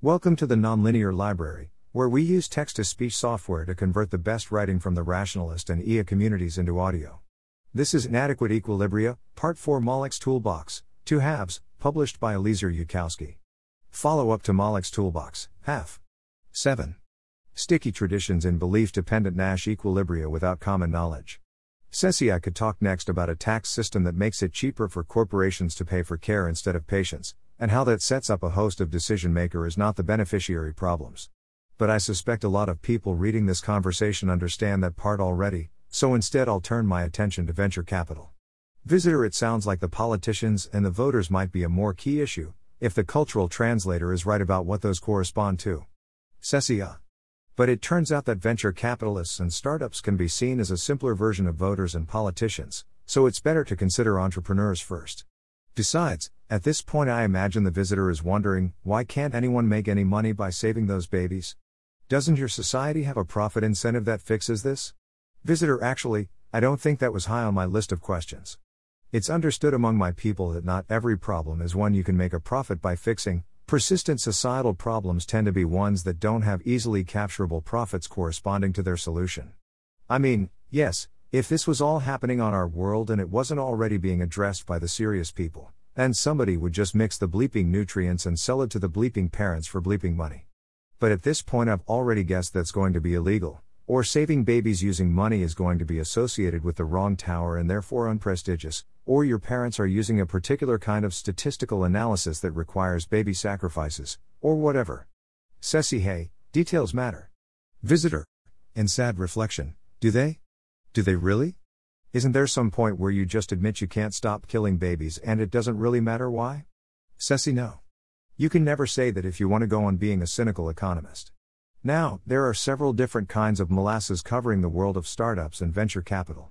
Welcome to the Nonlinear Library, where we use text to speech software to convert the best writing from the rationalist and EA communities into audio. This is Inadequate Equilibria, Part 4 Moloch's Toolbox, Two Halves, published by Eliezer Yudkowsky. Follow up to Moloch's Toolbox, Half 7. Sticky Traditions in Belief Dependent Nash Equilibria Without Common Knowledge. Cecie I could talk next about a tax system that makes it cheaper for corporations to pay for care instead of patients, and how that sets up a host of decision maker is not the beneficiary problems. But I suspect a lot of people reading this conversation understand that part already, so instead I'll turn my attention to venture capital. Visitor It sounds like the politicians and the voters might be a more key issue, if the cultural translator is right about what those correspond to. Cecia. But it turns out that venture capitalists and startups can be seen as a simpler version of voters and politicians, so it's better to consider entrepreneurs first. Besides, at this point, I imagine the visitor is wondering why can't anyone make any money by saving those babies? Doesn't your society have a profit incentive that fixes this? Visitor, actually, I don't think that was high on my list of questions. It's understood among my people that not every problem is one you can make a profit by fixing, Persistent societal problems tend to be ones that don't have easily capturable profits corresponding to their solution. I mean, yes, if this was all happening on our world and it wasn't already being addressed by the serious people, then somebody would just mix the bleeping nutrients and sell it to the bleeping parents for bleeping money. But at this point, I've already guessed that's going to be illegal, or saving babies using money is going to be associated with the wrong tower and therefore unprestigious, or your parents are using a particular kind of statistical analysis that requires baby sacrifices, or whatever. Cecie hey, details matter. Visitor. In sad reflection, do they? Do they really? Isn't there some point where you just admit you can't stop killing babies and it doesn't really matter why? Cecie no. You can never say that if you want to go on being a cynical economist. Now, there are several different kinds of molasses covering the world of startups and venture capital.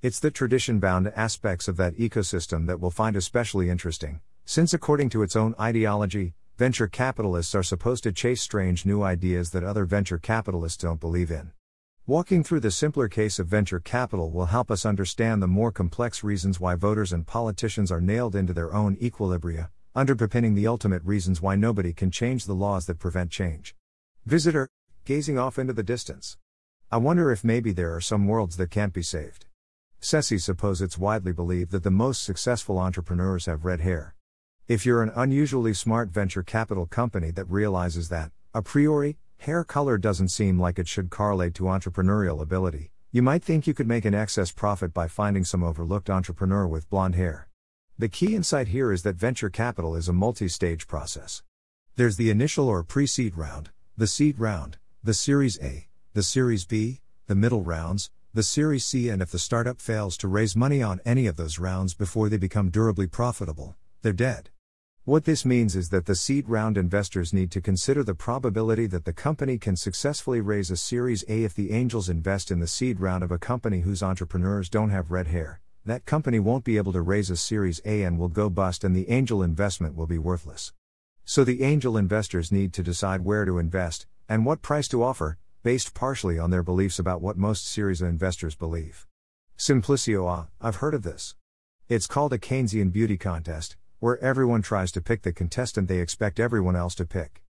It's the tradition bound aspects of that ecosystem that we'll find especially interesting, since according to its own ideology, venture capitalists are supposed to chase strange new ideas that other venture capitalists don't believe in. Walking through the simpler case of venture capital will help us understand the more complex reasons why voters and politicians are nailed into their own equilibria, underpinning the ultimate reasons why nobody can change the laws that prevent change. Visitor, gazing off into the distance. I wonder if maybe there are some worlds that can't be saved. Cecie suppose it's widely believed that the most successful entrepreneurs have red hair. If you're an unusually smart venture capital company that realizes that, a priori, hair color doesn't seem like it should correlate to entrepreneurial ability, you might think you could make an excess profit by finding some overlooked entrepreneur with blonde hair. The key insight here is that venture capital is a multi stage process. There's the initial or pre seed round, the seed round, the Series A, the Series B, the middle rounds, the Series C, and if the startup fails to raise money on any of those rounds before they become durably profitable, they're dead. What this means is that the seed round investors need to consider the probability that the company can successfully raise a Series A if the angels invest in the seed round of a company whose entrepreneurs don't have red hair. That company won't be able to raise a Series A and will go bust, and the angel investment will be worthless. So the angel investors need to decide where to invest, and what price to offer, based partially on their beliefs about what most Series A investors believe. Simplicio ah, I've heard of this. It's called a Keynesian beauty contest, where everyone tries to pick the contestant they expect everyone else to pick.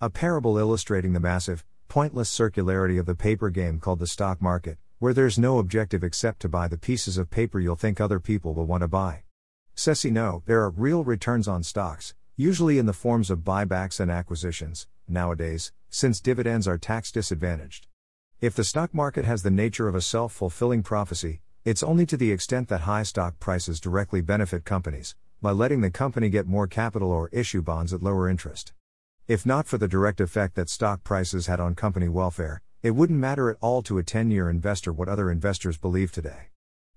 A parable illustrating the massive, pointless circularity of the paper game called the stock market, where there's no objective except to buy the pieces of paper you'll think other people will want to buy. Cecie no, there are real returns on stocks, usually in the forms of buybacks and acquisitions, nowadays, since dividends are tax disadvantaged. If the stock market has the nature of a self fulfilling prophecy, it's only to the extent that high stock prices directly benefit companies, by letting the company get more capital or issue bonds at lower interest. If not for the direct effect that stock prices had on company welfare, it wouldn't matter at all to a 10 year investor what other investors believe today.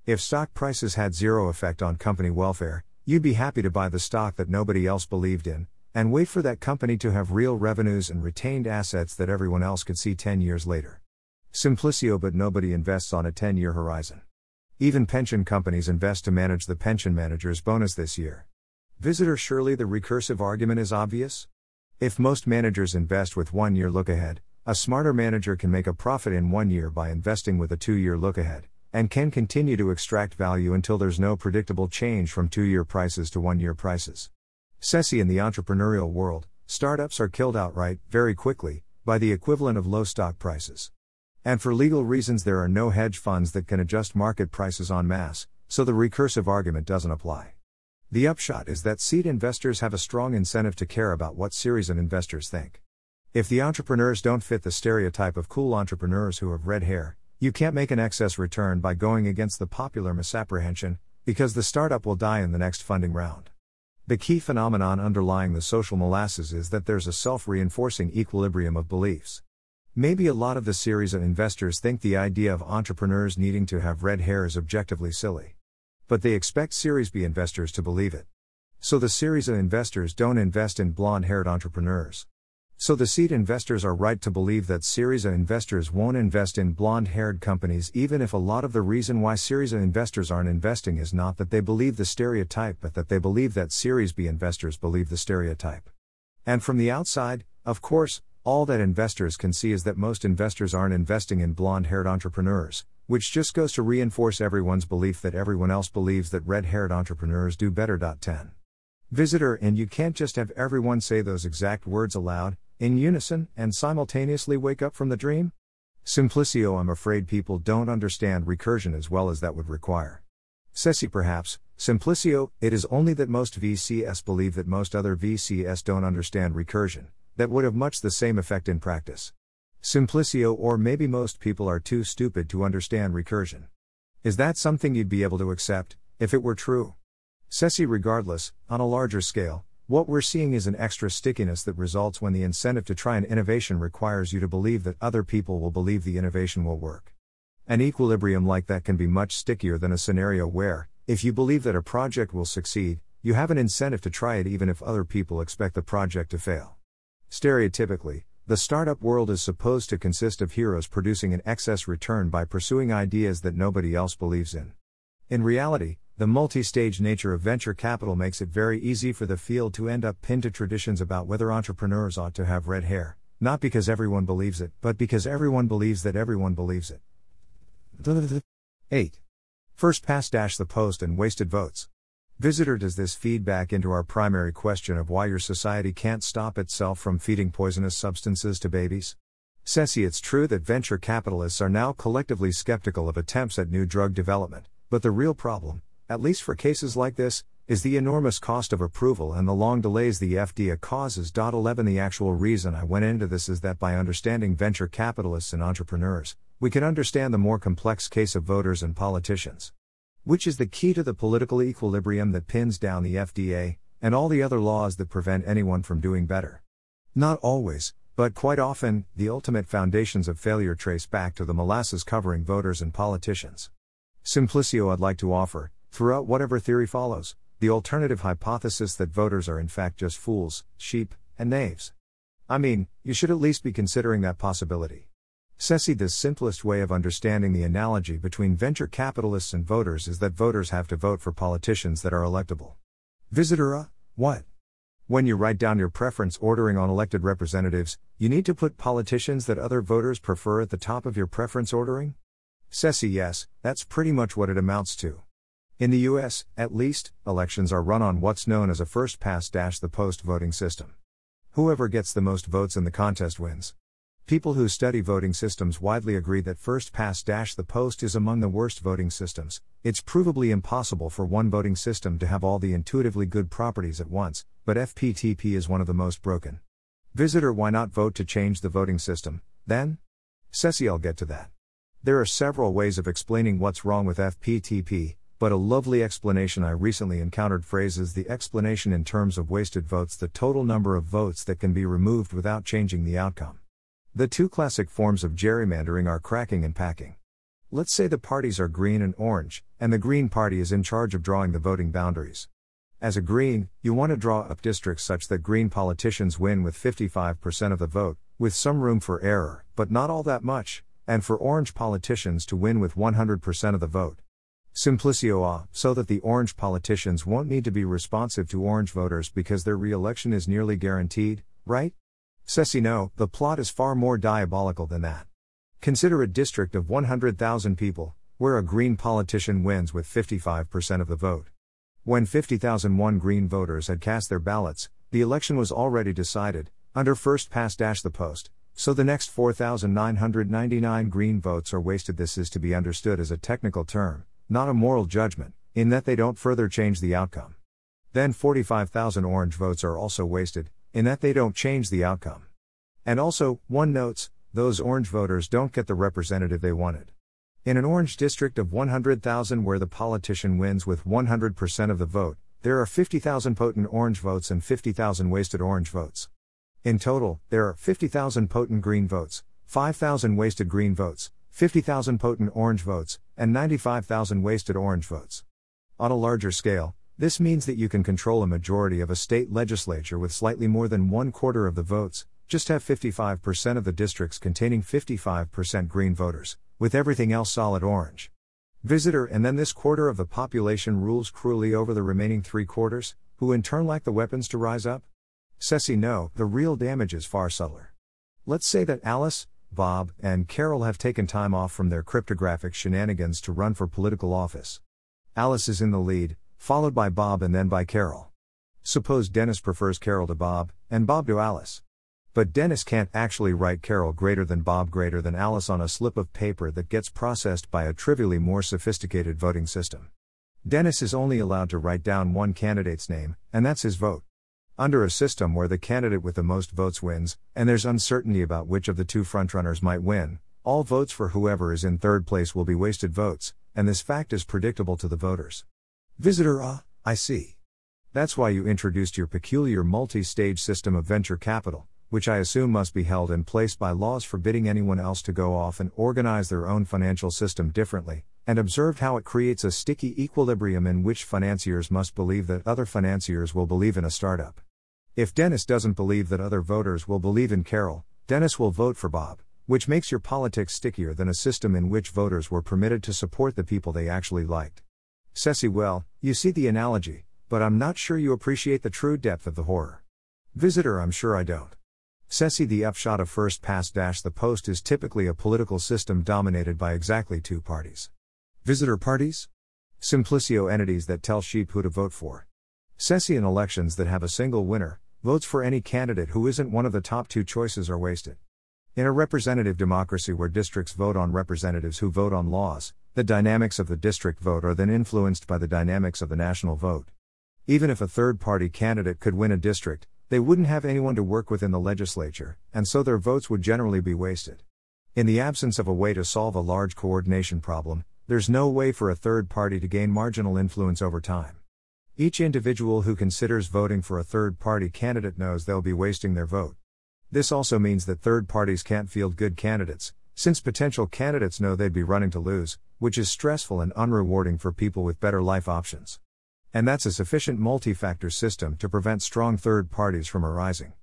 If stock prices had zero effect on company welfare, You'd be happy to buy the stock that nobody else believed in, and wait for that company to have real revenues and retained assets that everyone else could see 10 years later. Simplicio, but nobody invests on a 10 year horizon. Even pension companies invest to manage the pension manager's bonus this year. Visitor, surely the recursive argument is obvious? If most managers invest with one year look ahead, a smarter manager can make a profit in one year by investing with a two year look ahead and can continue to extract value until there's no predictable change from two year prices to one year prices. Cecie in the entrepreneurial world, startups are killed outright, very quickly, by the equivalent of low stock prices. And for legal reasons, there are no hedge funds that can adjust market prices en masse, so the recursive argument doesn't apply. The upshot is that seed investors have a strong incentive to care about what Series A investors think. If the entrepreneurs don't fit the stereotype of cool entrepreneurs who have red hair, you can't make an excess return by going against the popular misapprehension, because the startup will die in the next funding round. The key phenomenon underlying the social molasses is that there's a self reinforcing equilibrium of beliefs. Maybe a lot of the Series A investors think the idea of entrepreneurs needing to have red hair is objectively silly. But they expect Series B investors to believe it. So the Series A investors don't invest in blonde haired entrepreneurs. So the seed investors are right to believe that Series A investors won't invest in blonde-haired companies even if a lot of the reason why Series A investors aren't investing is not that they believe the stereotype but that they believe that Series B investors believe the stereotype. And from the outside, of course, all that investors can see is that most investors aren't investing in blonde-haired entrepreneurs, which just goes to reinforce everyone's belief that everyone else believes that red-haired entrepreneurs do better. 10. Visitor and you can't just have everyone say those exact words aloud, in unison, and simultaneously wake up from the dream? Simplicio, I'm afraid people don't understand recursion as well as that would require. Cecie, perhaps, Simplicio, it is only that most VCS believe that most other VCS don't understand recursion, that would have much the same effect in practice. Simplicio, or maybe most people are too stupid to understand recursion. Is that something you'd be able to accept, if it were true? Cecie, regardless, on a larger scale, what we're seeing is an extra stickiness that results when the incentive to try an innovation requires you to believe that other people will believe the innovation will work. An equilibrium like that can be much stickier than a scenario where, if you believe that a project will succeed, you have an incentive to try it even if other people expect the project to fail. Stereotypically, the startup world is supposed to consist of heroes producing an excess return by pursuing ideas that nobody else believes in. In reality, the multi stage nature of venture capital makes it very easy for the field to end up pinned to traditions about whether entrepreneurs ought to have red hair, not because everyone believes it, but because everyone believes that everyone believes it. 8. First past dash the post and wasted votes. Visitor does this feedback into our primary question of why your society can't stop itself from feeding poisonous substances to babies? Cecie, it's true that venture capitalists are now collectively skeptical of attempts at new drug development, but the real problem, at least for cases like this, is the enormous cost of approval and the long delays the FDA causes. 11 The actual reason I went into this is that by understanding venture capitalists and entrepreneurs, we can understand the more complex case of voters and politicians. Which is the key to the political equilibrium that pins down the FDA, and all the other laws that prevent anyone from doing better. Not always, but quite often, the ultimate foundations of failure trace back to the molasses covering voters and politicians. Simplicio I'd like to offer, Throughout whatever theory follows, the alternative hypothesis that voters are in fact just fools, sheep, and knaves. I mean, you should at least be considering that possibility. Cecie, the simplest way of understanding the analogy between venture capitalists and voters is that voters have to vote for politicians that are electable. Visitor, uh, what? When you write down your preference ordering on elected representatives, you need to put politicians that other voters prefer at the top of your preference ordering? Cecie, yes, that's pretty much what it amounts to. In the US, at least, elections are run on what's known as a first past the post voting system. Whoever gets the most votes in the contest wins. People who study voting systems widely agree that first past the post is among the worst voting systems. It's provably impossible for one voting system to have all the intuitively good properties at once, but FPTP is one of the most broken. Visitor, why not vote to change the voting system, then? Cecie, I'll get to that. There are several ways of explaining what's wrong with FPTP, but a lovely explanation I recently encountered phrases the explanation in terms of wasted votes, the total number of votes that can be removed without changing the outcome. The two classic forms of gerrymandering are cracking and packing. Let's say the parties are green and orange, and the Green Party is in charge of drawing the voting boundaries. As a Green, you want to draw up districts such that Green politicians win with 55% of the vote, with some room for error, but not all that much, and for Orange politicians to win with 100% of the vote. Simplicio A, so that the Orange politicians won't need to be responsive to Orange voters because their re election is nearly guaranteed, right? Cecie no, the plot is far more diabolical than that. Consider a district of 100,000 people, where a Green politician wins with 55% of the vote. When 50,001 Green voters had cast their ballots, the election was already decided, under first past dash the post, so the next 4,999 green votes are wasted. This is to be understood as a technical term, not a moral judgment, in that they don't further change the outcome. Then 45,000 orange votes are also wasted, in that they don't change the outcome. And also, one notes, those orange voters don't get the representative they wanted. In an orange district of 100,000 where the politician wins with 100% of the vote, there are 50,000 potent orange votes and 50,000 wasted orange votes. In total, there are 50,000 potent green votes, 5,000 wasted green votes, 50,000 potent orange votes, and 95,000 wasted orange votes. On a larger scale, this means that you can control a majority of a state legislature with slightly more than one quarter of the votes, just have 55% of the districts containing 55% green voters, with everything else solid orange. Visitor and then this quarter of the population rules cruelly over the remaining three quarters, who in turn lack the weapons to rise up? Cecie no, the real damage is far subtler. Let's say that Alice, Bob, and Carol have taken time off from their cryptographic shenanigans to run for political office. Alice is in the lead, followed by Bob and then by Carol. Suppose Dennis prefers Carol to Bob, and Bob to Alice. But Dennis can't actually write Carol greater than Bob greater than Alice on a slip of paper that gets processed by a trivially more sophisticated voting system. Dennis is only allowed to write down one candidate's name, and that's his vote. Under a system where the candidate with the most votes wins, and there's uncertainty about which of the two frontrunners might win, all votes for whoever is in third place will be wasted votes, and this fact is predictable to the voters. Visitor Ah, I see. That's why you introduced your peculiar multi stage system of venture capital, which I assume must be held in place by laws forbidding anyone else to go off and organize their own financial system differently, and observed how it creates a sticky equilibrium in which financiers must believe that other financiers will believe in a startup. If Dennis doesn't believe that other voters will believe in Carol, Dennis will vote for Bob, which makes your politics stickier than a system in which voters were permitted to support the people they actually liked. Cecie, well, you see the analogy, but I'm not sure you appreciate the true depth of the horror. Visitor, I'm sure I don't. Cecie the upshot of first past dash the post is typically a political system dominated by exactly two parties. Visitor parties? Simplicio entities that tell sheep who to vote for. Cecian elections that have a single winner, votes for any candidate who isn't one of the top two choices are wasted. In a representative democracy where districts vote on representatives who vote on laws, the dynamics of the district vote are then influenced by the dynamics of the national vote. Even if a third party candidate could win a district, they wouldn't have anyone to work with in the legislature, and so their votes would generally be wasted. In the absence of a way to solve a large coordination problem, there's no way for a third party to gain marginal influence over time. Each individual who considers voting for a third party candidate knows they'll be wasting their vote. This also means that third parties can't field good candidates, since potential candidates know they'd be running to lose, which is stressful and unrewarding for people with better life options. And that's a sufficient multi factor system to prevent strong third parties from arising.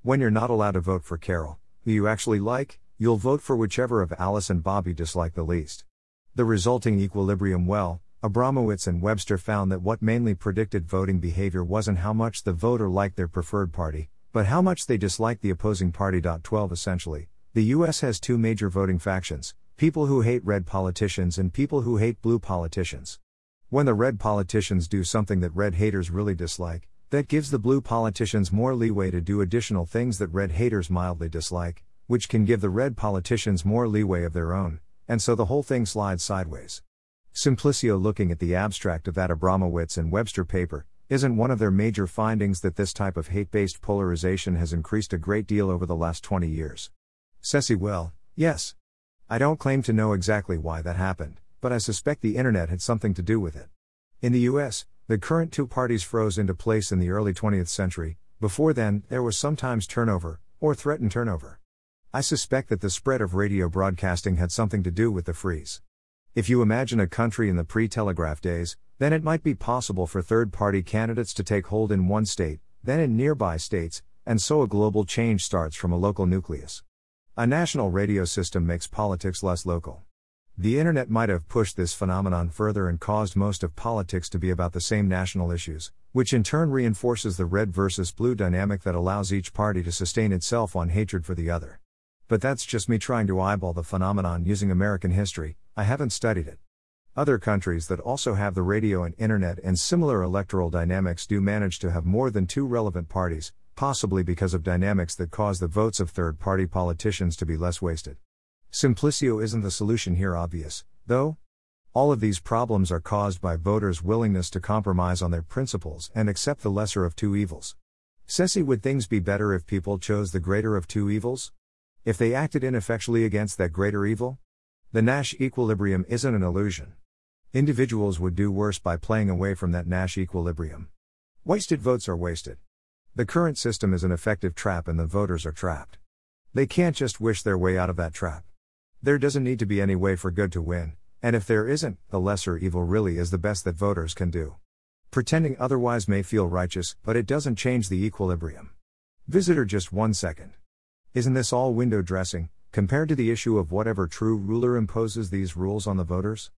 When you're not allowed to vote for Carol, who you actually like, you'll vote for whichever of Alice and Bobby dislike the least. The resulting equilibrium well, Abramowitz and Webster found that what mainly predicted voting behavior wasn't how much the voter liked their preferred party, but how much they disliked the opposing party. 12 Essentially, the US has two major voting factions people who hate red politicians and people who hate blue politicians. When the red politicians do something that red haters really dislike, that gives the blue politicians more leeway to do additional things that red haters mildly dislike, which can give the red politicians more leeway of their own, and so the whole thing slides sideways. Simplicio looking at the abstract of that Abramowitz and Webster paper, isn't one of their major findings that this type of hate based polarization has increased a great deal over the last 20 years? Cecie well, yes. I don't claim to know exactly why that happened but I suspect the internet had something to do with it. In the US, the current two parties froze into place in the early 20th century, before then, there was sometimes turnover, or threatened turnover. I suspect that the spread of radio broadcasting had something to do with the freeze. If you imagine a country in the pre telegraph days, then it might be possible for third party candidates to take hold in one state, then in nearby states, and so a global change starts from a local nucleus. A national radio system makes politics less local. The internet might have pushed this phenomenon further and caused most of politics to be about the same national issues, which in turn reinforces the red versus blue dynamic that allows each party to sustain itself on hatred for the other. But that's just me trying to eyeball the phenomenon using American history, I haven't studied it. Other countries that also have the radio and internet and similar electoral dynamics do manage to have more than two relevant parties, possibly because of dynamics that cause the votes of third party politicians to be less wasted. Simplicio isn't the solution here obvious, though? All of these problems are caused by voters' willingness to compromise on their principles and accept the lesser of two evils. Cecie would things be better if people chose the greater of two evils? If they acted ineffectually against that greater evil? The Nash equilibrium isn't an illusion. Individuals would do worse by playing away from that Nash equilibrium. Wasted votes are wasted. The current system is an effective trap and the voters are trapped. They can't just wish their way out of that trap. There doesn't need to be any way for good to win, and if there isn't, the lesser evil really is the best that voters can do. Pretending otherwise may feel righteous, but it doesn't change the equilibrium. Visitor just one second. Isn't this all window dressing, compared to the issue of whatever true ruler imposes these rules on the voters?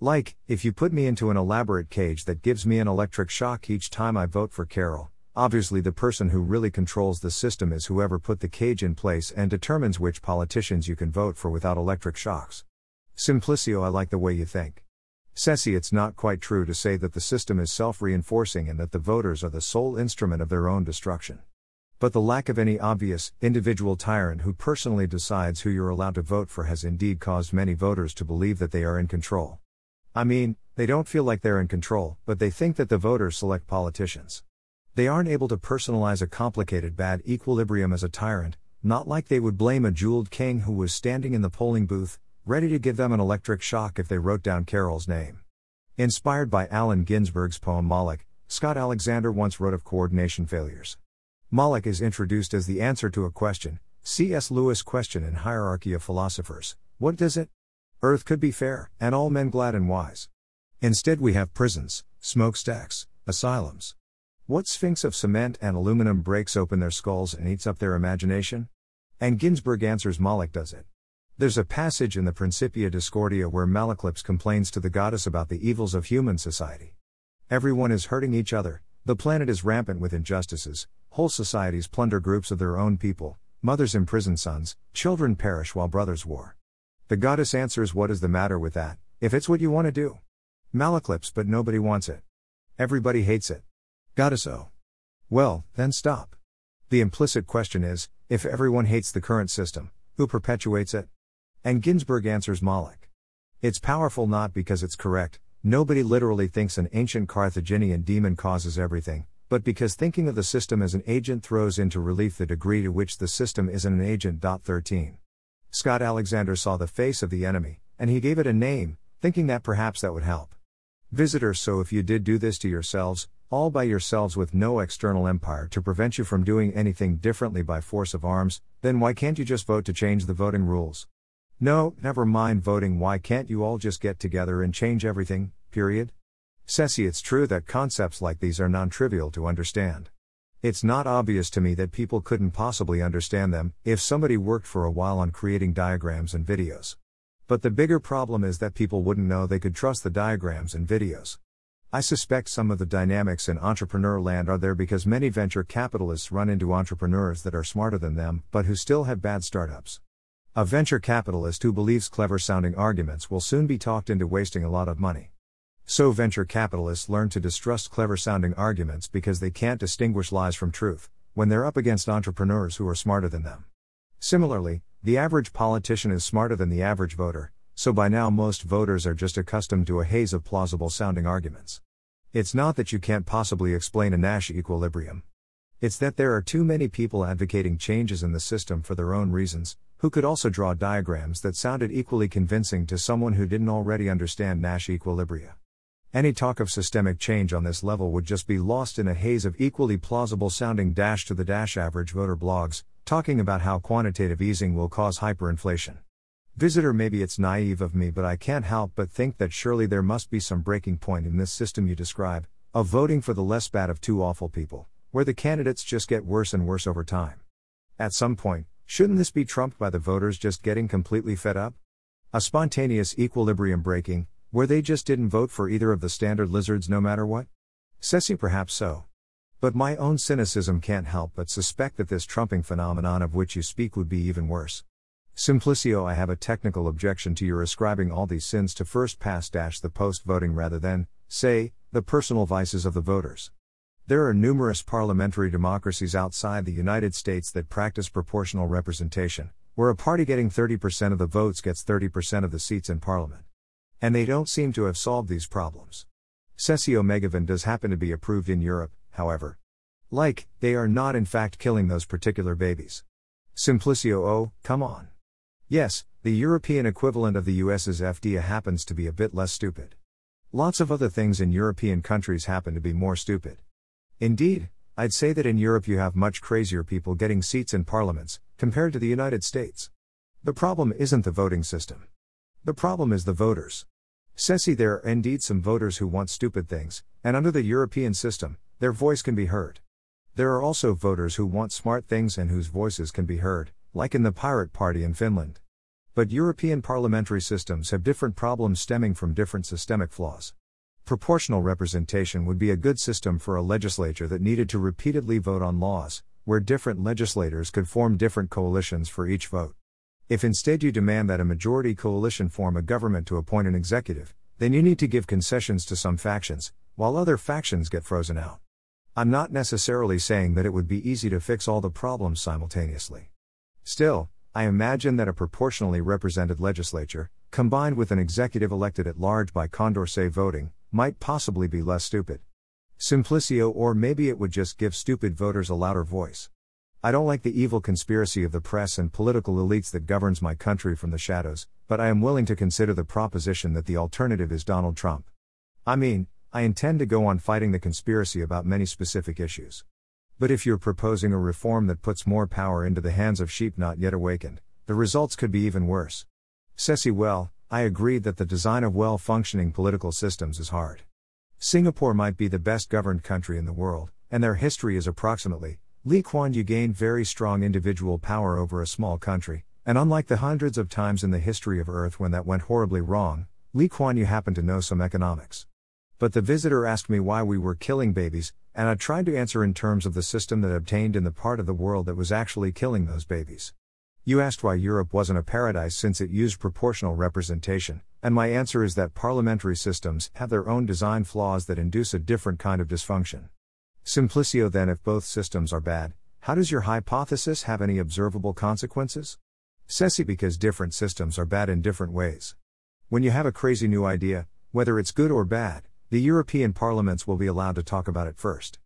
Like, if you put me into an elaborate cage that gives me an electric shock each time I vote for Carol, obviously the person who really controls the system is whoever put the cage in place and determines which politicians you can vote for without electric shocks. Simplicio, I like the way you think. Cecie, it's not quite true to say that the system is self reinforcing and that the voters are the sole instrument of their own destruction. But the lack of any obvious, individual tyrant who personally decides who you're allowed to vote for has indeed caused many voters to believe that they are in control. I mean, they don't feel like they're in control, but they think that the voters select politicians. They aren't able to personalize a complicated bad equilibrium as a tyrant, not like they would blame a jeweled king who was standing in the polling booth, ready to give them an electric shock if they wrote down Carol's name. Inspired by Allen Ginsberg's poem Moloch, Scott Alexander once wrote of coordination failures. Moloch is introduced as the answer to a question, C.S. Lewis' question in Hierarchy of Philosophers What does it? Earth could be fair, and all men glad and wise. Instead, we have prisons, smokestacks, asylums. What sphinx of cement and aluminum breaks open their skulls and eats up their imagination? And Ginsberg answers Moloch does it. There's a passage in the Principia Discordia where Malaclypse complains to the goddess about the evils of human society. Everyone is hurting each other, the planet is rampant with injustices, whole societies plunder groups of their own people, mothers imprison sons, children perish while brothers war. The goddess answers, What is the matter with that, if it's what you want to do? Malaclypse, but nobody wants it. Everybody hates it. Goddess, so. Well, then stop. The implicit question is if everyone hates the current system, who perpetuates it? And Ginsberg answers Moloch. It's powerful not because it's correct, nobody literally thinks an ancient Carthaginian demon causes everything, but because thinking of the system as an agent throws into relief the degree to which the system is an agent. 13. Scott Alexander saw the face of the enemy, and he gave it a name, thinking that perhaps that would help. Visitor, so if you did do this to yourselves, all by yourselves with no external empire to prevent you from doing anything differently by force of arms, then why can't you just vote to change the voting rules? No, never mind voting, why can't you all just get together and change everything, period? Cecie, it's true that concepts like these are non trivial to understand. It's not obvious to me that people couldn't possibly understand them if somebody worked for a while on creating diagrams and videos. But the bigger problem is that people wouldn't know they could trust the diagrams and videos. I suspect some of the dynamics in entrepreneur land are there because many venture capitalists run into entrepreneurs that are smarter than them, but who still have bad startups. A venture capitalist who believes clever sounding arguments will soon be talked into wasting a lot of money. So venture capitalists learn to distrust clever sounding arguments because they can't distinguish lies from truth, when they're up against entrepreneurs who are smarter than them. Similarly, the average politician is smarter than the average voter, so by now most voters are just accustomed to a haze of plausible sounding arguments. It's not that you can't possibly explain a Nash equilibrium. It's that there are too many people advocating changes in the system for their own reasons, who could also draw diagrams that sounded equally convincing to someone who didn't already understand Nash equilibria. Any talk of systemic change on this level would just be lost in a haze of equally plausible sounding dash to the dash average voter blogs, talking about how quantitative easing will cause hyperinflation. Visitor, maybe it's naive of me, but I can't help but think that surely there must be some breaking point in this system you describe, of voting for the less bad of two awful people, where the candidates just get worse and worse over time. At some point, shouldn't this be trumped by the voters just getting completely fed up? A spontaneous equilibrium breaking, where they just didn't vote for either of the standard lizards no matter what? Cecie perhaps so. But my own cynicism can't help but suspect that this trumping phenomenon of which you speak would be even worse. Simplicio, I have a technical objection to your ascribing all these sins to first past the post voting rather than, say, the personal vices of the voters. There are numerous parliamentary democracies outside the United States that practice proportional representation, where a party getting 30% of the votes gets 30% of the seats in parliament. And they don't seem to have solved these problems. Cecie Omegaven does happen to be approved in Europe, however. Like, they are not in fact killing those particular babies. Simplicio oh, come on. Yes, the European equivalent of the US's FDA happens to be a bit less stupid. Lots of other things in European countries happen to be more stupid. Indeed, I'd say that in Europe you have much crazier people getting seats in parliaments, compared to the United States. The problem isn't the voting system. The problem is the voters. Cecie, there are indeed some voters who want stupid things, and under the European system, their voice can be heard. There are also voters who want smart things and whose voices can be heard, like in the Pirate Party in Finland. But European parliamentary systems have different problems stemming from different systemic flaws. Proportional representation would be a good system for a legislature that needed to repeatedly vote on laws, where different legislators could form different coalitions for each vote. If instead you demand that a majority coalition form a government to appoint an executive, then you need to give concessions to some factions, while other factions get frozen out. I'm not necessarily saying that it would be easy to fix all the problems simultaneously. Still, I imagine that a proportionally represented legislature, combined with an executive elected at large by Condorcet voting, might possibly be less stupid. Simplicio, or maybe it would just give stupid voters a louder voice. I don't like the evil conspiracy of the press and political elites that governs my country from the shadows, but I am willing to consider the proposition that the alternative is Donald Trump. I mean, I intend to go on fighting the conspiracy about many specific issues. But if you're proposing a reform that puts more power into the hands of sheep not yet awakened, the results could be even worse. Cecie well, I agree that the design of well functioning political systems is hard. Singapore might be the best governed country in the world, and their history is approximately Lee Kuan Yew gained very strong individual power over a small country, and unlike the hundreds of times in the history of Earth when that went horribly wrong, Lee Kuan Yew happened to know some economics. But the visitor asked me why we were killing babies, and I tried to answer in terms of the system that obtained in the part of the world that was actually killing those babies. You asked why Europe wasn't a paradise since it used proportional representation, and my answer is that parliamentary systems have their own design flaws that induce a different kind of dysfunction. Simplicio then, if both systems are bad, how does your hypothesis have any observable consequences? Cecie because different systems are bad in different ways. When you have a crazy new idea, whether it's good or bad, the European parliaments will be allowed to talk about it first.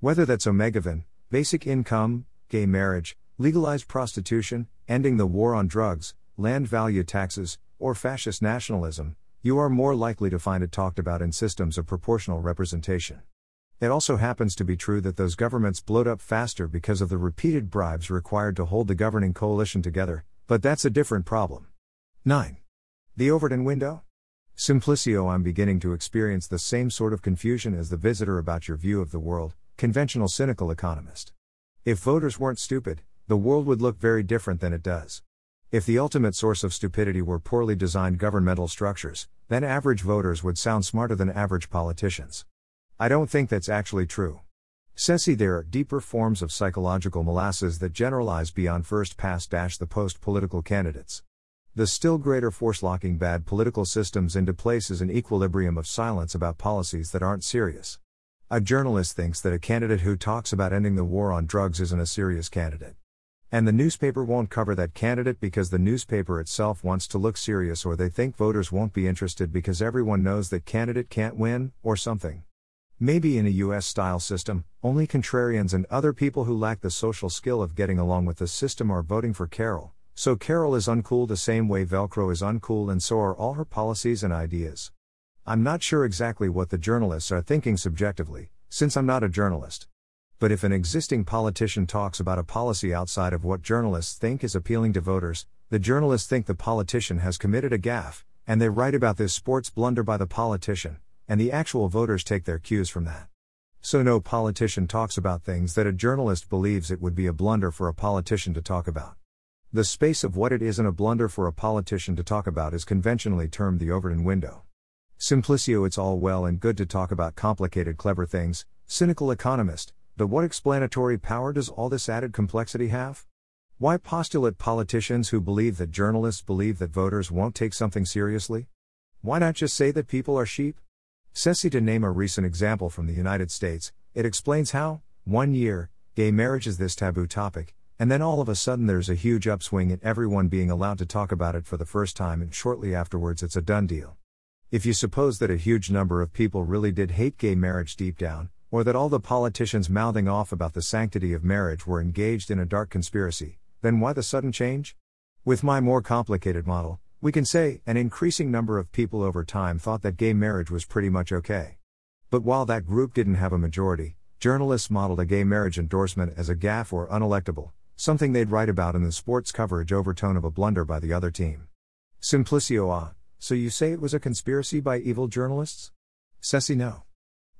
Whether that's Omegaven, basic income, gay marriage, legalized prostitution, ending the war on drugs, land value taxes, or fascist nationalism, you are more likely to find it talked about in systems of proportional representation. It also happens to be true that those governments blowed up faster because of the repeated bribes required to hold the governing coalition together, but that's a different problem. 9. The Overton window? Simplicio, I'm beginning to experience the same sort of confusion as the visitor about your view of the world, conventional cynical economist. If voters weren't stupid, the world would look very different than it does. If the ultimate source of stupidity were poorly designed governmental structures, then average voters would sound smarter than average politicians. I don't think that's actually true. Cecie, there are deeper forms of psychological molasses that generalize beyond first past the post political candidates. The still greater force locking bad political systems into place is an equilibrium of silence about policies that aren't serious. A journalist thinks that a candidate who talks about ending the war on drugs isn't a serious candidate. And the newspaper won't cover that candidate because the newspaper itself wants to look serious or they think voters won't be interested because everyone knows that candidate can't win, or something. Maybe in a US style system, only contrarians and other people who lack the social skill of getting along with the system are voting for Carol, so Carol is uncool the same way Velcro is uncool, and so are all her policies and ideas. I'm not sure exactly what the journalists are thinking subjectively, since I'm not a journalist. But if an existing politician talks about a policy outside of what journalists think is appealing to voters, the journalists think the politician has committed a gaffe, and they write about this sports blunder by the politician, and the actual voters take their cues from that. So no politician talks about things that a journalist believes it would be a blunder for a politician to talk about. The space of what it isn't a blunder for a politician to talk about is conventionally termed the Overton window. Simplicio, it's all well and good to talk about complicated, clever things, cynical economist, but what explanatory power does all this added complexity have? Why postulate politicians who believe that journalists believe that voters won't take something seriously? Why not just say that people are sheep? Cecie to name a recent example from the United States, it explains how, one year, gay marriage is this taboo topic, and then all of a sudden there's a huge upswing in everyone being allowed to talk about it for the first time, and shortly afterwards it's a done deal. If you suppose that a huge number of people really did hate gay marriage deep down, or that all the politicians mouthing off about the sanctity of marriage were engaged in a dark conspiracy, then why the sudden change? With my more complicated model, we can say an increasing number of people over time thought that gay marriage was pretty much okay. But while that group didn't have a majority, journalists modeled a gay marriage endorsement as a gaffe or unelectable, something they'd write about in the sports coverage overtone of a blunder by the other team. Simplicio ah, so you say it was a conspiracy by evil journalists? Cecie no.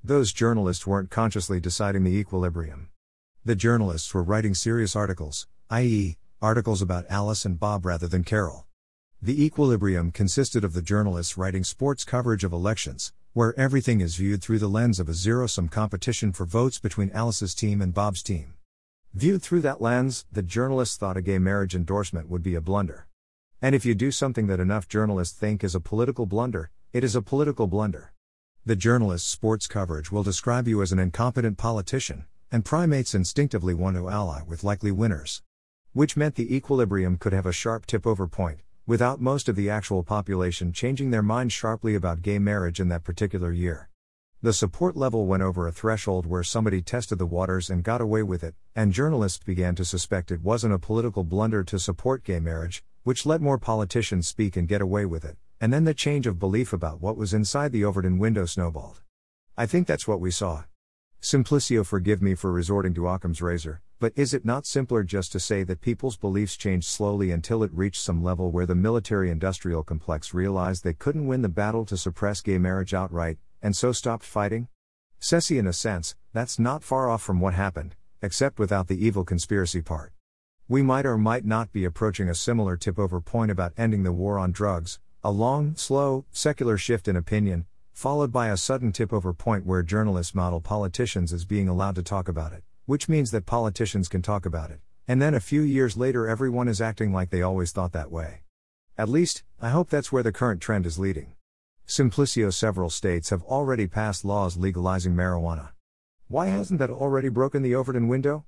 Those journalists weren't consciously deciding the equilibrium. The journalists were writing serious articles, i.e., articles about Alice and Bob rather than Carol. The equilibrium consisted of the journalists writing sports coverage of elections, where everything is viewed through the lens of a zero sum competition for votes between Alice's team and Bob's team. Viewed through that lens, the journalists thought a gay marriage endorsement would be a blunder. And if you do something that enough journalists think is a political blunder, it is a political blunder. The journalist's sports coverage will describe you as an incompetent politician, and primates instinctively want to ally with likely winners. Which meant the equilibrium could have a sharp tip over point, without most of the actual population changing their mind sharply about gay marriage in that particular year. The support level went over a threshold where somebody tested the waters and got away with it, and journalists began to suspect it wasn't a political blunder to support gay marriage, which let more politicians speak and get away with it, and then the change of belief about what was inside the Overton window snowballed. I think that's what we saw. Simplicio, forgive me for resorting to Occam's razor, but is it not simpler just to say that people's beliefs changed slowly until it reached some level where the military industrial complex realized they couldn't win the battle to suppress gay marriage outright, and so stopped fighting? Cecie, in a sense, that's not far off from what happened, except without the evil conspiracy part. We might or might not be approaching a similar tip over point about ending the war on drugs, a long, slow, secular shift in opinion, followed by a sudden tip over point where journalists model politicians as being allowed to talk about it, which means that politicians can talk about it, and then a few years later everyone is acting like they always thought that way. At least, I hope that's where the current trend is leading. Simplicio several states have already passed laws legalizing marijuana. Why hasn't that already broken the Overton window?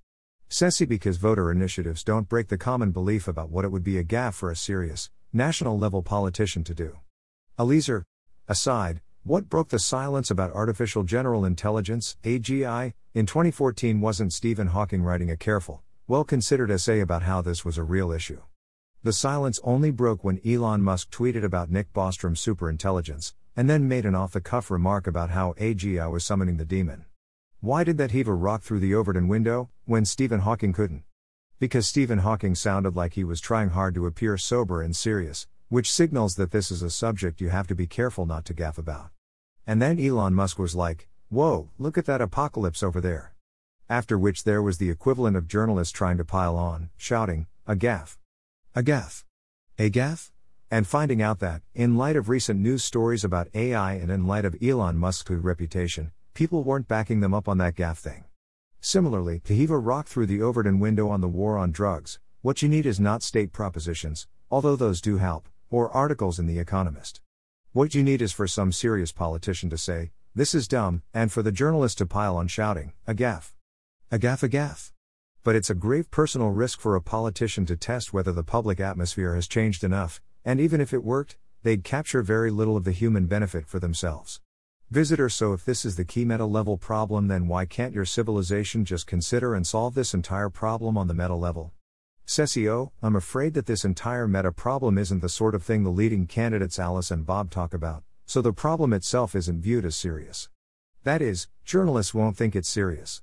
Cecie because voter initiatives don't break the common belief about what it would be a gaffe for a serious, national level politician to do. Eliezer, aside, what broke the silence about artificial general intelligence, AGI, in 2014 wasn't Stephen Hawking writing a careful, well considered essay about how this was a real issue. The silence only broke when Elon Musk tweeted about Nick Bostrom's superintelligence, and then made an off the cuff remark about how AGI was summoning the demon. Why did that heave a rock through the Overton window, when Stephen Hawking couldn't? Because Stephen Hawking sounded like he was trying hard to appear sober and serious, which signals that this is a subject you have to be careful not to gaffe about. And then Elon Musk was like, Whoa, look at that apocalypse over there. After which there was the equivalent of journalists trying to pile on, shouting, A gaffe. A gaffe. A gaffe? And finding out that, in light of recent news stories about AI and in light of Elon Musk's reputation, people weren't backing them up on that gaffe thing. Similarly, to heave a rock through the Overton window on the war on drugs, what you need is not state propositions, although those do help, or articles in The Economist. What you need is for some serious politician to say, this is dumb, and for the journalist to pile on shouting, a gaffe. A gaffe, a gaffe but it's a grave personal risk for a politician to test whether the public atmosphere has changed enough, and even if it worked, they'd capture very little of the human benefit for themselves. Visitor So, if this is the key meta level problem, then why can't your civilization just consider and solve this entire problem on the meta level? Cecie, I'm afraid that this entire meta problem isn't the sort of thing the leading candidates Alice and Bob talk about, so the problem itself isn't viewed as serious. That is, journalists won't think it's serious.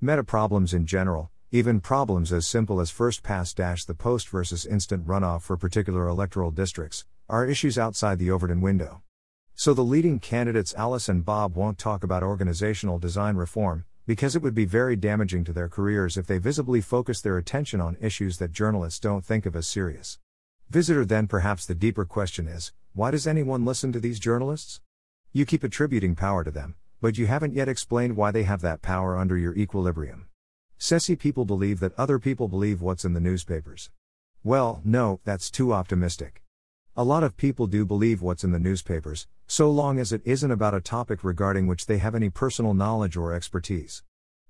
Meta problems in general, even problems as simple as first past the post versus instant runoff for particular electoral districts are issues outside the Overton window. So the leading candidates Alice and Bob won't talk about organizational design reform, because it would be very damaging to their careers if they visibly focus their attention on issues that journalists don't think of as serious. Visitor then perhaps the deeper question is why does anyone listen to these journalists? You keep attributing power to them, but you haven't yet explained why they have that power under your equilibrium. Cecie people believe that other people believe what's in the newspapers. Well, no, that's too optimistic. A lot of people do believe what's in the newspapers, so long as it isn't about a topic regarding which they have any personal knowledge or expertise.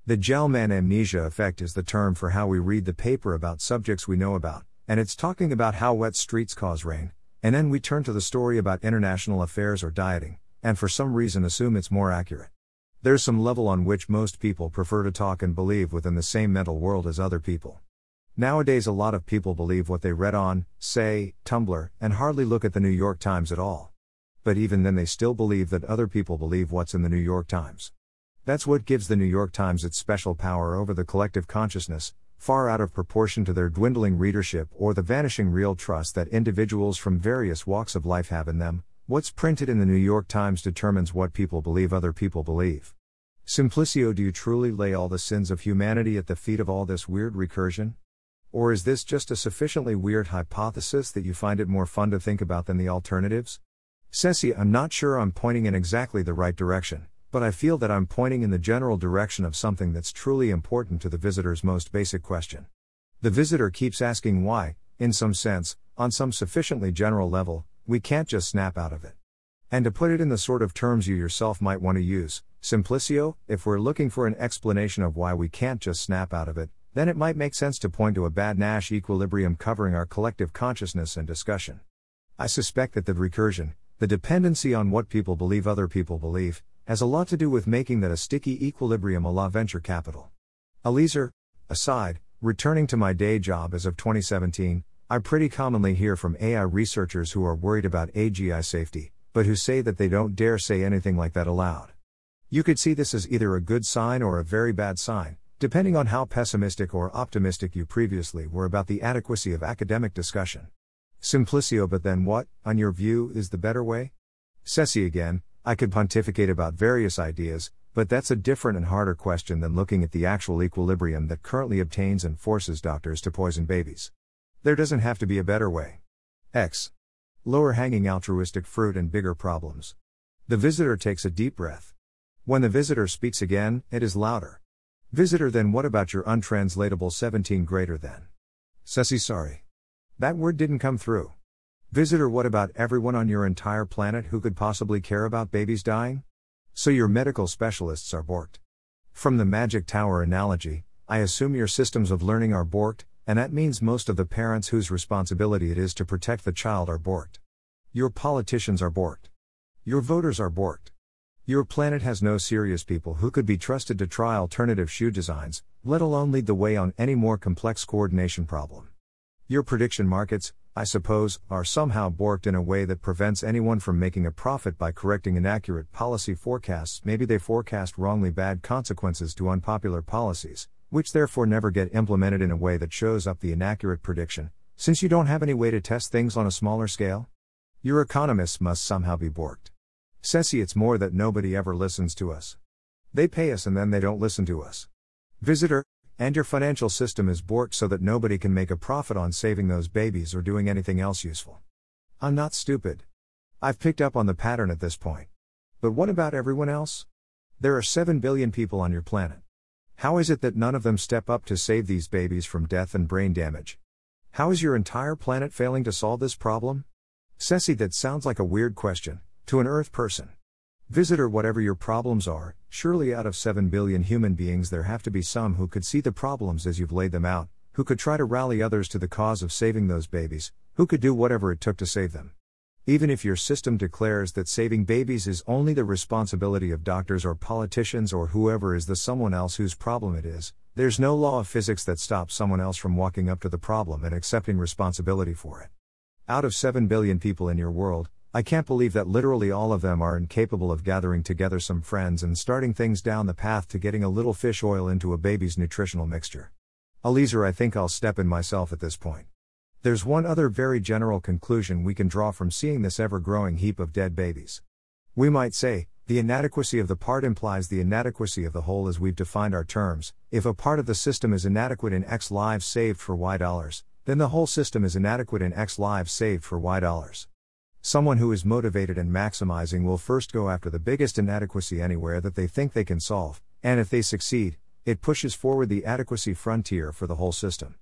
The Gell-Mann amnesia effect is the term for how we read the paper about subjects we know about, and it's talking about how wet streets cause rain, and then we turn to the story about international affairs or dieting, and for some reason assume it's more accurate. There's some level on which most people prefer to talk and believe within the same mental world as other people. Nowadays, a lot of people believe what they read on, say, Tumblr, and hardly look at the New York Times at all. But even then, they still believe that other people believe what's in the New York Times. That's what gives the New York Times its special power over the collective consciousness, far out of proportion to their dwindling readership or the vanishing real trust that individuals from various walks of life have in them, What's printed in the New York Times determines what people believe other people believe. Simplicio, do you truly lay all the sins of humanity at the feet of all this weird recursion? Or is this just a sufficiently weird hypothesis that you find it more fun to think about than the alternatives? Cecie, I'm not sure I'm pointing in exactly the right direction, but I feel that I'm pointing in the general direction of something that's truly important to the visitor's most basic question. The visitor keeps asking why, in some sense, on some sufficiently general level, we can't just snap out of it. And to put it in the sort of terms you yourself might want to use, Simplicio, if we're looking for an explanation of why we can't just snap out of it, then it might make sense to point to a bad Nash equilibrium covering our collective consciousness and discussion. I suspect that the recursion, the dependency on what people believe other people believe, has a lot to do with making that a sticky equilibrium a la venture capital. Eliezer, aside, returning to my day job as of 2017, I pretty commonly hear from AI researchers who are worried about AGI safety, but who say that they don't dare say anything like that aloud. You could see this as either a good sign or a very bad sign, depending on how pessimistic or optimistic you previously were about the adequacy of academic discussion. Simplicio, but then what, on your view, is the better way? Cecie again, I could pontificate about various ideas, but that's a different and harder question than looking at the actual equilibrium that currently obtains and forces doctors to poison babies. There doesn't have to be a better way. X. Lower hanging altruistic fruit and bigger problems. The visitor takes a deep breath. When the visitor speaks again, it is louder. Visitor, then what about your untranslatable 17 greater than? Cecie, sorry. That word didn't come through. Visitor, what about everyone on your entire planet who could possibly care about babies dying? So your medical specialists are borked. From the magic tower analogy, I assume your systems of learning are borked, and that means most of the parents whose responsibility it is to protect the child are borked. Your politicians are borked. Your voters are borked. Your planet has no serious people who could be trusted to try alternative shoe designs, let alone lead the way on any more complex coordination problem. Your prediction markets, I suppose, are somehow borked in a way that prevents anyone from making a profit by correcting inaccurate policy forecasts. Maybe they forecast wrongly bad consequences to unpopular policies, which therefore never get implemented in a way that shows up the inaccurate prediction, since you don't have any way to test things on a smaller scale? Your economists must somehow be borked. Cecie, it's more that nobody ever listens to us. They pay us and then they don't listen to us. Visitor, and your financial system is borked so that nobody can make a profit on saving those babies or doing anything else useful. I'm not stupid. I've picked up on the pattern at this point. But what about everyone else? There are 7 billion people on your planet. How is it that none of them step up to save these babies from death and brain damage? How is your entire planet failing to solve this problem? Cecie, that sounds like a weird question, to an Earth person. Visitor, whatever your problems are, surely out of 7 billion human beings there have to be some who could see the problems as you've laid them out, who could try to rally others to the cause of saving those babies, who could do whatever it took to save them. Even if your system declares that saving babies is only the responsibility of doctors or politicians or whoever is the someone else whose problem it is, there's no law of physics that stops someone else from walking up to the problem and accepting responsibility for it. Out of 7 billion people in your world, I can't believe that literally all of them are incapable of gathering together some friends and starting things down the path to getting a little fish oil into a baby's nutritional mixture. Eliezer, I think I'll step in myself at this point. There's one other very general conclusion we can draw from seeing this ever growing heap of dead babies. We might say, the inadequacy of the part implies the inadequacy of the whole as we've defined our terms. If a part of the system is inadequate in X lives saved for Y dollars, then the whole system is inadequate in X lives saved for Y dollars. Someone who is motivated and maximizing will first go after the biggest inadequacy anywhere that they think they can solve, and if they succeed, it pushes forward the adequacy frontier for the whole system.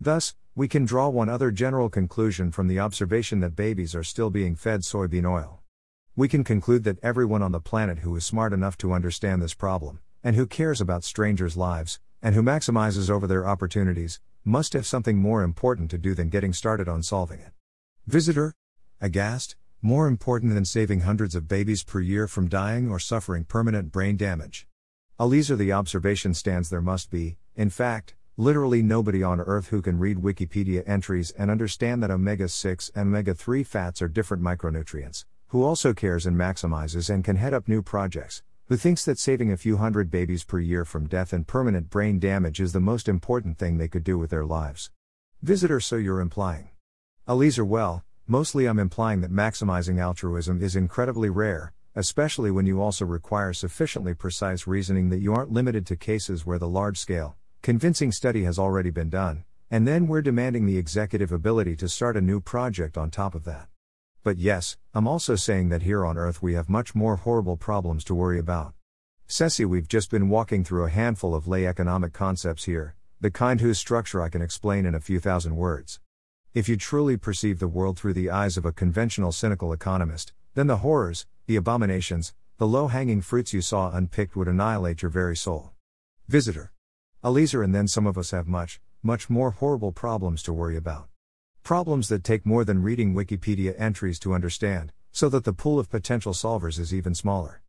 Thus, we can draw one other general conclusion from the observation that babies are still being fed soybean oil. We can conclude that everyone on the planet who is smart enough to understand this problem, and who cares about strangers' lives, and who maximizes over their opportunities, must have something more important to do than getting started on solving it. Visitor? Aghast? More important than saving hundreds of babies per year from dying or suffering permanent brain damage. Eliezer the observation stands there must be, in fact, literally nobody on earth who can read Wikipedia entries and understand that omega 6 and omega 3 fats are different micronutrients, who also cares and maximizes and can head up new projects, who thinks that saving a few hundred babies per year from death and permanent brain damage is the most important thing they could do with their lives. Visitor, so you're implying. Eliezer, well, Mostly I'm implying that maximizing altruism is incredibly rare, especially when you also require sufficiently precise reasoning that you aren't limited to cases where the large scale, convincing study has already been done, and then we're demanding the executive ability to start a new project on top of that. But yes, I'm also saying that here on Earth we have much more horrible problems to worry about. Cecie, we've just been walking through a handful of lay economic concepts here, the kind whose structure I can explain in a few thousand words. If you truly perceive the world through the eyes of a conventional cynical economist, then the horrors, the abominations, the low hanging fruits you saw unpicked would annihilate your very soul. Visitor. Eliezer and then some of us have much, much more horrible problems to worry about. Problems that take more than reading Wikipedia entries to understand, so that the pool of potential solvers is even smaller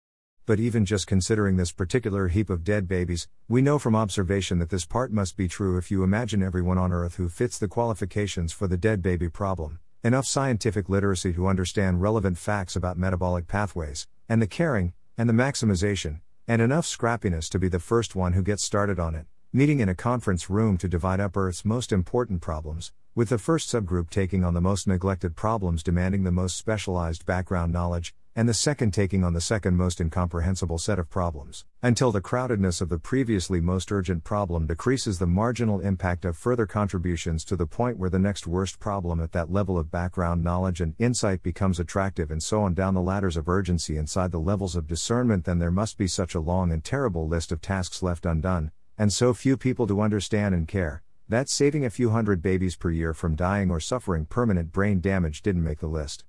but even just considering this particular heap of dead babies, we know from observation that this part must be true if you imagine everyone on Earth who fits the qualifications for the dead baby problem, enough scientific literacy to understand relevant facts about metabolic pathways, and the caring, and the maximization, and enough scrappiness to be the first one who gets started on it, meeting in a conference room to divide up Earth's most important problems, with the first subgroup taking on the most neglected problems demanding the most specialized background knowledge, and the second taking on the second most incomprehensible set of problems, until the crowdedness of the previously most urgent problem decreases the marginal impact of further contributions to the point where the next worst problem at that level of background knowledge and insight becomes attractive, and so on down the ladders of urgency inside the levels of discernment, then there must be such a long and terrible list of tasks left undone, and so few people to understand and care. That saving a few hundred babies per year from dying or suffering permanent brain damage didn't make the list.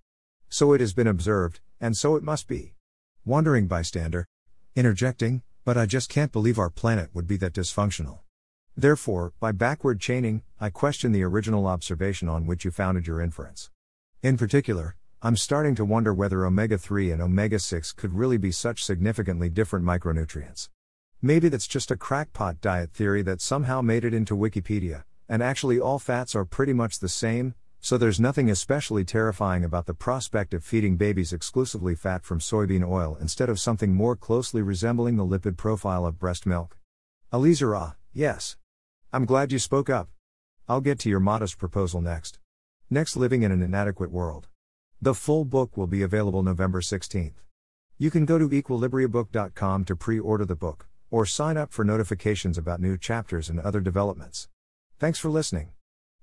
So it has been observed, and so it must be. Wandering bystander. Interjecting, but I just can't believe our planet would be that dysfunctional. Therefore, by backward chaining, I question the original observation on which you founded your inference. In particular, I'm starting to wonder whether omega 3 and omega 6 could really be such significantly different micronutrients. Maybe that's just a crackpot diet theory that somehow made it into Wikipedia, and actually all fats are pretty much the same, so there's nothing especially terrifying about the prospect of feeding babies exclusively fat from soybean oil instead of something more closely resembling the lipid profile of breast milk. Eliezer, ah, yes. I'm glad you spoke up. I'll get to your modest proposal next. Next, Living in an Inadequate World. The full book will be available November 16th. You can go to equilibriabook.com to pre order the book, or sign up for notifications about new chapters and other developments. Thanks for listening.